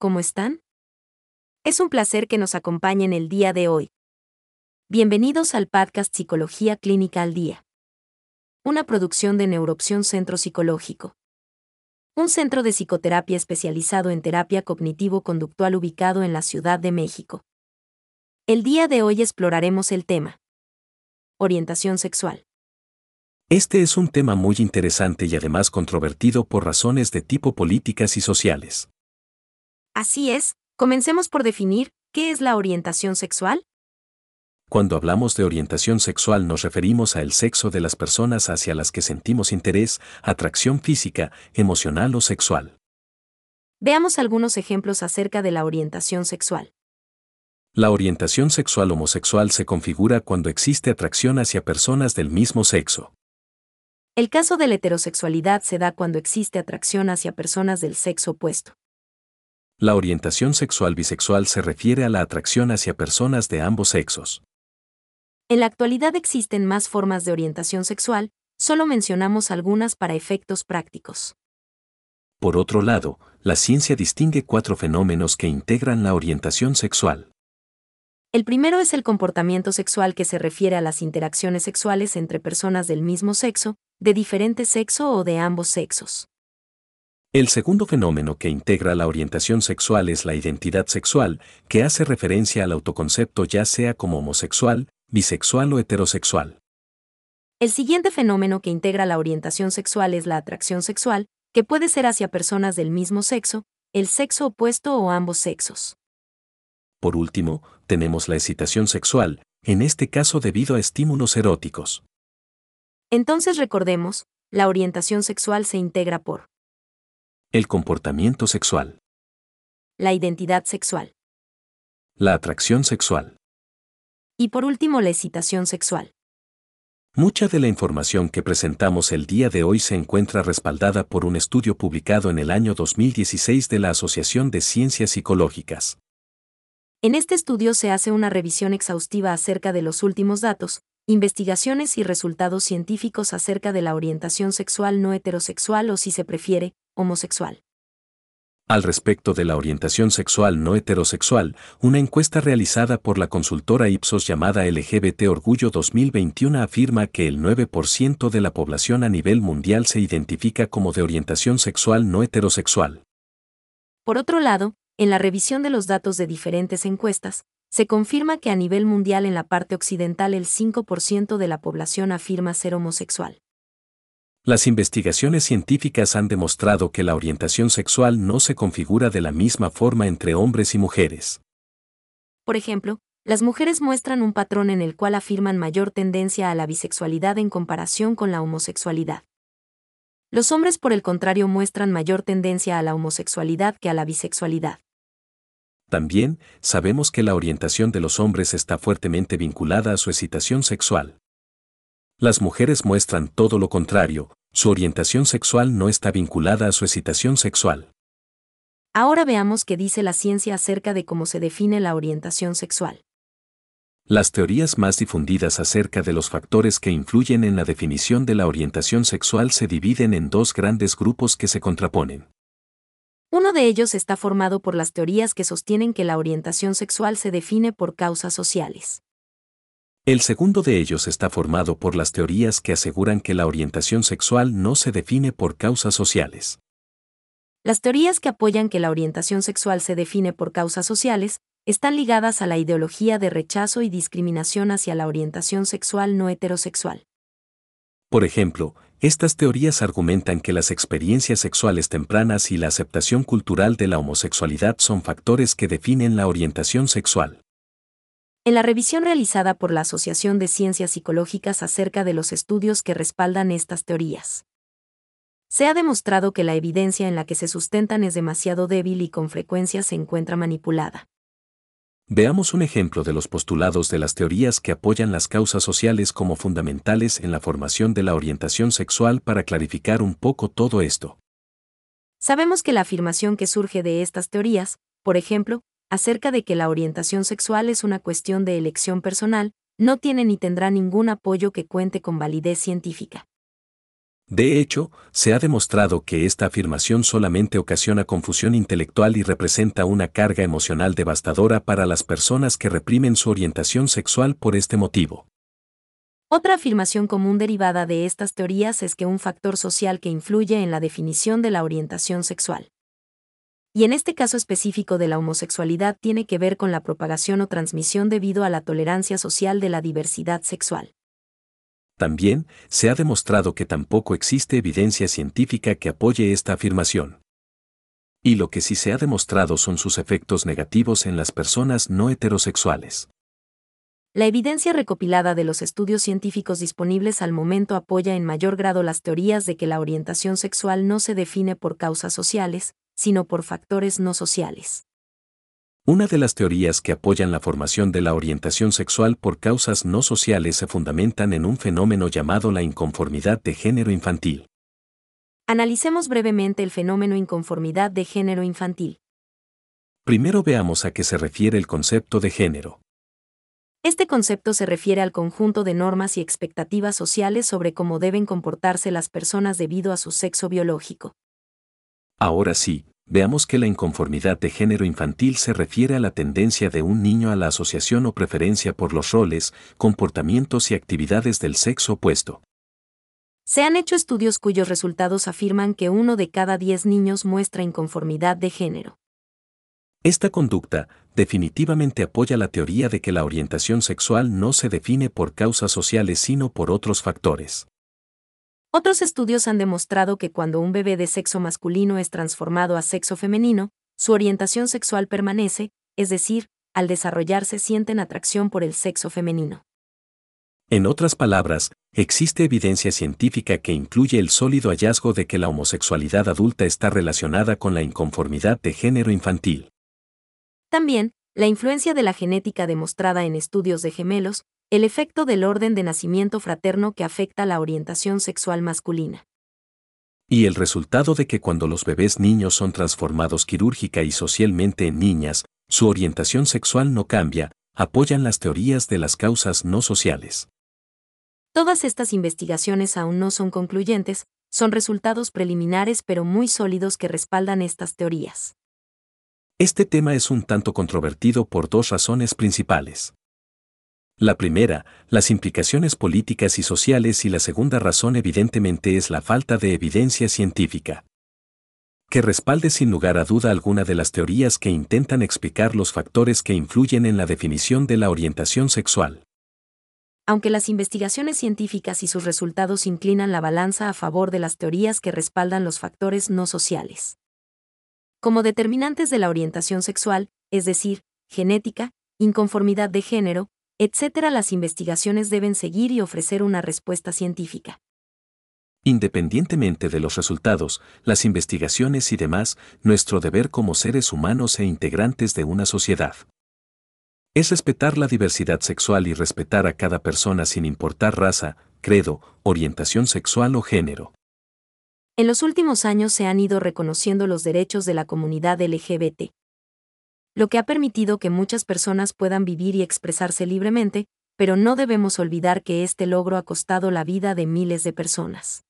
¿cómo están? Es un placer que nos acompañen el día de hoy. Bienvenidos al podcast Psicología Clínica al Día. Una producción de Neuroopción Centro Psicológico. Un centro de psicoterapia especializado en terapia cognitivo-conductual ubicado en la Ciudad de México. El día de hoy exploraremos el tema. Orientación sexual. Este es un tema muy interesante y además controvertido por razones de tipo políticas y sociales. Así es, comencemos por definir qué es la orientación sexual. Cuando hablamos de orientación sexual nos referimos al sexo de las personas hacia las que sentimos interés, atracción física, emocional o sexual. Veamos algunos ejemplos acerca de la orientación sexual. La orientación sexual homosexual se configura cuando existe atracción hacia personas del mismo sexo. El caso de la heterosexualidad se da cuando existe atracción hacia personas del sexo opuesto. La orientación sexual bisexual se refiere a la atracción hacia personas de ambos sexos. En la actualidad existen más formas de orientación sexual, solo mencionamos algunas para efectos prácticos. Por otro lado, la ciencia distingue cuatro fenómenos que integran la orientación sexual. El primero es el comportamiento sexual que se refiere a las interacciones sexuales entre personas del mismo sexo, de diferente sexo o de ambos sexos. El segundo fenómeno que integra la orientación sexual es la identidad sexual, que hace referencia al autoconcepto ya sea como homosexual, bisexual o heterosexual. El siguiente fenómeno que integra la orientación sexual es la atracción sexual, que puede ser hacia personas del mismo sexo, el sexo opuesto o ambos sexos. Por último, tenemos la excitación sexual, en este caso debido a estímulos eróticos. Entonces recordemos, la orientación sexual se integra por el comportamiento sexual, la identidad sexual la atracción sexual y por último la excitación sexual. Mucha de la información que presentamos el día de hoy se encuentra respaldada por un estudio publicado en el año 2016 de la Asociación de Ciencias Psicológicas. En este estudio se hace una revisión exhaustiva acerca de los últimos datos, investigaciones y resultados científicos acerca de la orientación sexual no heterosexual o si se prefiere, homosexual. Al respecto de la orientación sexual no heterosexual, una encuesta realizada por la consultora Ipsos llamada LGBT Orgullo 2021 afirma que el 9% de la población a nivel mundial se identifica como de orientación sexual no heterosexual. Por otro lado, en la revisión de los datos de diferentes encuestas, se confirma que a nivel mundial en la parte occidental el 5% de la población afirma ser homosexual. Las investigaciones científicas han demostrado que la orientación sexual no se configura de la misma forma entre hombres y mujeres. Por ejemplo, las mujeres muestran un patrón en el cual afirman mayor tendencia a la bisexualidad en comparación con la homosexualidad. Los hombres, por el contrario, muestran mayor tendencia a la homosexualidad que a la bisexualidad. También, sabemos que la orientación de los hombres está fuertemente vinculada a su excitación sexual. Las mujeres muestran todo lo contrario, su orientación sexual no está vinculada a su excitación sexual. Ahora veamos qué dice la ciencia acerca de cómo se define la orientación sexual. Las teorías más difundidas acerca de los factores que influyen en la definición de la orientación sexual se dividen en dos grandes grupos que se contraponen. Uno de ellos está formado por las teorías que sostienen que la orientación sexual se define por causas sociales. El segundo de ellos está formado por las teorías que aseguran que la orientación sexual no se define por causas sociales. Las teorías que apoyan que la orientación sexual se define por causas sociales están ligadas a la ideología de rechazo y discriminación hacia la orientación sexual no heterosexual. Por ejemplo, estas teorías argumentan que las experiencias sexuales tempranas y la aceptación cultural de la homosexualidad son factores que definen la orientación sexual. En la revisión realizada por la Asociación de Ciencias Psicológicas acerca de los estudios que respaldan estas teorías, se ha demostrado que la evidencia en la que se sustentan es demasiado débil y con frecuencia se encuentra manipulada. Veamos un ejemplo de los postulados de las teorías que apoyan las causas sociales como fundamentales en la formación de la orientación sexual para clarificar un poco todo esto. Sabemos que la afirmación que surge de estas teorías, por ejemplo, acerca de que la orientación sexual es una cuestión de elección personal, no tiene ni tendrá ningún apoyo que cuente con validez científica. De hecho, se ha demostrado que esta afirmación solamente ocasiona confusión intelectual y representa una carga emocional devastadora para las personas que reprimen su orientación sexual por este motivo. Otra afirmación común derivada de estas teorías es que un factor social que influye en la definición de la orientación sexual. Y en este caso específico de la homosexualidad tiene que ver con la propagación o transmisión debido a la tolerancia social de la diversidad sexual. También se ha demostrado que tampoco existe evidencia científica que apoye esta afirmación. Y lo que sí se ha demostrado son sus efectos negativos en las personas no heterosexuales. La evidencia recopilada de los estudios científicos disponibles al momento apoya en mayor grado las teorías de que la orientación sexual no se define por causas sociales, sino por factores no sociales. Una de las teorías que apoyan la formación de la orientación sexual por causas no sociales se fundamentan en un fenómeno llamado la inconformidad de género infantil. Analicemos brevemente el fenómeno inconformidad de género infantil. Primero veamos a qué se refiere el concepto de género. Este concepto se refiere al conjunto de normas y expectativas sociales sobre cómo deben comportarse las personas debido a su sexo biológico. Ahora sí, veamos que la inconformidad de género infantil se refiere a la tendencia de un niño a la asociación o preferencia por los roles, comportamientos y actividades del sexo opuesto. Se han hecho estudios cuyos resultados afirman que uno de cada diez niños muestra inconformidad de género. Esta conducta definitivamente apoya la teoría de que la orientación sexual no se define por causas sociales sino por otros factores. Otros estudios han demostrado que cuando un bebé de sexo masculino es transformado a sexo femenino, su orientación sexual permanece, es decir, al desarrollarse sienten atracción por el sexo femenino. En otras palabras, existe evidencia científica que incluye el sólido hallazgo de que la homosexualidad adulta está relacionada con la inconformidad de género infantil. También, la influencia de la genética demostrada en estudios de gemelos, el efecto del orden de nacimiento fraterno que afecta la orientación sexual masculina. Y el resultado de que cuando los bebés niños son transformados quirúrgica y socialmente en niñas, su orientación sexual no cambia, apoyan las teorías de las causas no sociales. Todas estas investigaciones aún no son concluyentes, son resultados preliminares pero muy sólidos que respaldan estas teorías. Este tema es un tanto controvertido por dos razones principales. La primera, las implicaciones políticas y sociales y la segunda razón evidentemente es la falta de evidencia científica. Que respalde sin lugar a duda alguna de las teorías que intentan explicar los factores que influyen en la definición de la orientación sexual. Aunque las investigaciones científicas y sus resultados inclinan la balanza a favor de las teorías que respaldan los factores no sociales. Como determinantes de la orientación sexual, es decir, genética, inconformidad de género, etcétera, las investigaciones deben seguir y ofrecer una respuesta científica. Independientemente de los resultados, las investigaciones y demás, nuestro deber como seres humanos e integrantes de una sociedad es respetar la diversidad sexual y respetar a cada persona sin importar raza, credo, orientación sexual o género. En los últimos años se han ido reconociendo los derechos de la comunidad LGBT, lo que ha permitido que muchas personas puedan vivir y expresarse libremente, pero no debemos olvidar que este logro ha costado la vida de miles de personas.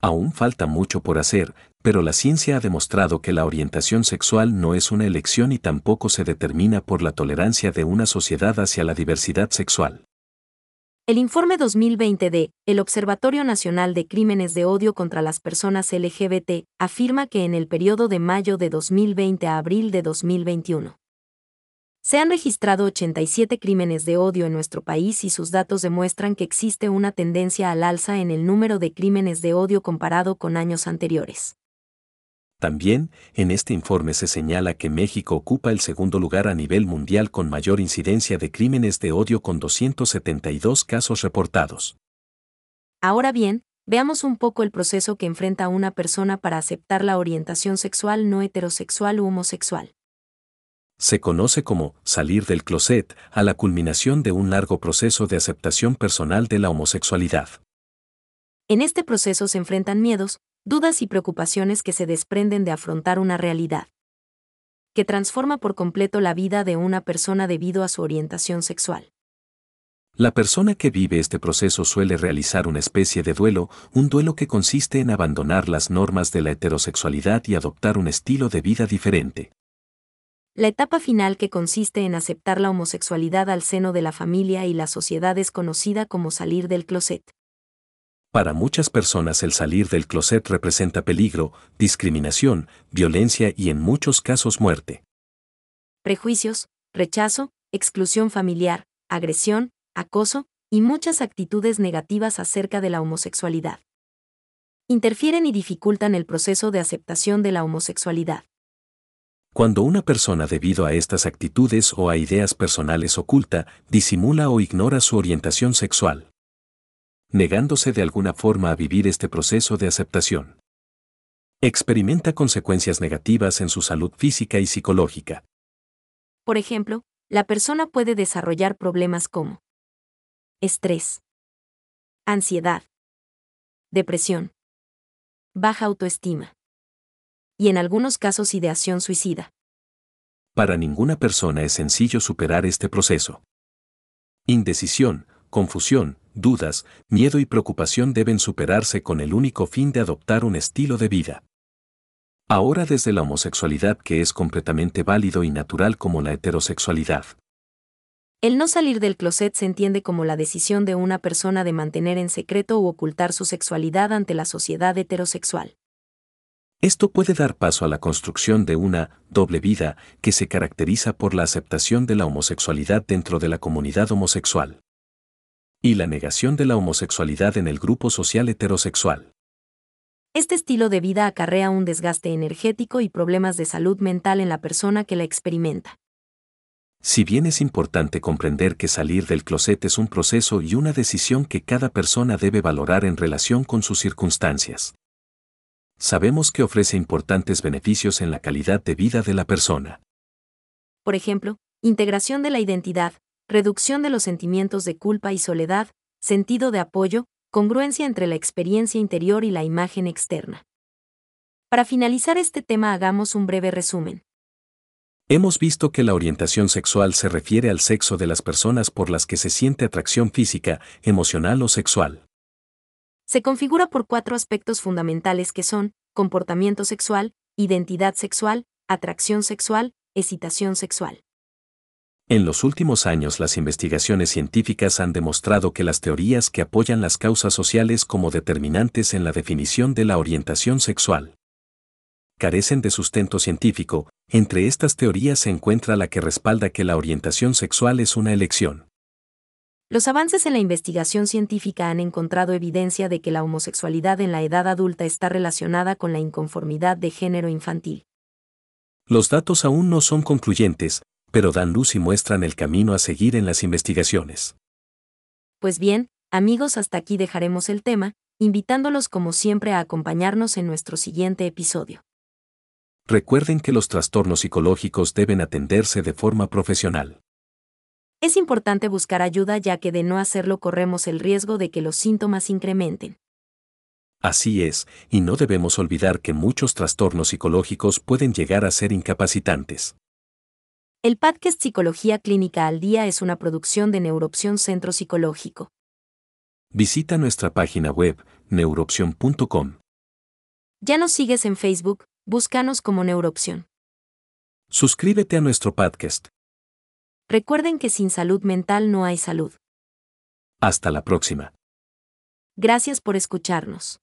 Aún falta mucho por hacer, pero la ciencia ha demostrado que la orientación sexual no es una elección y tampoco se determina por la tolerancia de una sociedad hacia la diversidad sexual. El informe 2020 de El Observatorio Nacional de Crímenes de Odio contra las Personas LGBT afirma que en el periodo de mayo de 2020 a abril de 2021 se han registrado 87 crímenes de odio en nuestro país y sus datos demuestran que existe una tendencia al alza en el número de crímenes de odio comparado con años anteriores. También, en este informe se señala que México ocupa el segundo lugar a nivel mundial con mayor incidencia de crímenes de odio con 272 casos reportados. Ahora bien, veamos un poco el proceso que enfrenta una persona para aceptar la orientación sexual no heterosexual u homosexual. Se conoce como salir del closet a la culminación de un largo proceso de aceptación personal de la homosexualidad. En este proceso se enfrentan miedos, dudas y preocupaciones que se desprenden de afrontar una realidad que transforma por completo la vida de una persona debido a su orientación sexual. La persona que vive este proceso suele realizar una especie de duelo, un duelo que consiste en abandonar las normas de la heterosexualidad y adoptar un estilo de vida diferente. La etapa final que consiste en aceptar la homosexualidad al seno de la familia y la sociedad es conocida como salir del closet. Para muchas personas el salir del closet representa peligro, discriminación, violencia y en muchos casos muerte. Prejuicios, rechazo, exclusión familiar, agresión, acoso y muchas actitudes negativas acerca de la homosexualidad. Interfieren y dificultan el proceso de aceptación de la homosexualidad. Cuando una persona debido a estas actitudes o a ideas personales oculta, disimula o ignora su orientación sexual, negándose de alguna forma a vivir este proceso de aceptación. Experimenta consecuencias negativas en su salud física y psicológica. Por ejemplo, la persona puede desarrollar problemas como estrés, ansiedad, depresión, baja autoestima y en algunos casos ideación suicida. Para ninguna persona es sencillo superar este proceso. Indecisión, confusión, dudas, miedo y preocupación deben superarse con el único fin de adoptar un estilo de vida. Ahora desde la homosexualidad que es completamente válido y natural como la heterosexualidad. El no salir del closet se entiende como la decisión de una persona de mantener en secreto u ocultar su sexualidad ante la sociedad heterosexual. Esto puede dar paso a la construcción de una doble vida que se caracteriza por la aceptación de la homosexualidad dentro de la comunidad homosexual y la negación de la homosexualidad en el grupo social heterosexual. Este estilo de vida acarrea un desgaste energético y problemas de salud mental en la persona que la experimenta. Si bien es importante comprender que salir del closet es un proceso y una decisión que cada persona debe valorar en relación con sus circunstancias. Sabemos que ofrece importantes beneficios en la calidad de vida de la persona. Por ejemplo, integración de la identidad, reducción de los sentimientos de culpa y soledad, sentido de apoyo, congruencia entre la experiencia interior y la imagen externa. Para finalizar este tema hagamos un breve resumen. Hemos visto que la orientación sexual se refiere al sexo de las personas por las que se siente atracción física, emocional o sexual. Se configura por cuatro aspectos fundamentales que son comportamiento sexual, identidad sexual, atracción sexual, excitación sexual. En los últimos años las investigaciones científicas han demostrado que las teorías que apoyan las causas sociales como determinantes en la definición de la orientación sexual carecen de sustento científico, entre estas teorías se encuentra la que respalda que la orientación sexual es una elección. Los avances en la investigación científica han encontrado evidencia de que la homosexualidad en la edad adulta está relacionada con la inconformidad de género infantil. Los datos aún no son concluyentes, pero dan luz y muestran el camino a seguir en las investigaciones. Pues bien, amigos, hasta aquí dejaremos el tema, invitándolos como siempre a acompañarnos en nuestro siguiente episodio. Recuerden que los trastornos psicológicos deben atenderse de forma profesional. Es importante buscar ayuda ya que de no hacerlo corremos el riesgo de que los síntomas incrementen. Así es, y no debemos olvidar que muchos trastornos psicológicos pueden llegar a ser incapacitantes. El podcast Psicología Clínica al Día es una producción de Neuroopción Centro Psicológico. Visita nuestra página web, neuroopción.com. Ya nos sigues en Facebook, Búscanos como Neuroopción. Suscríbete a nuestro podcast. Recuerden que sin salud mental no hay salud. Hasta la próxima. Gracias por escucharnos.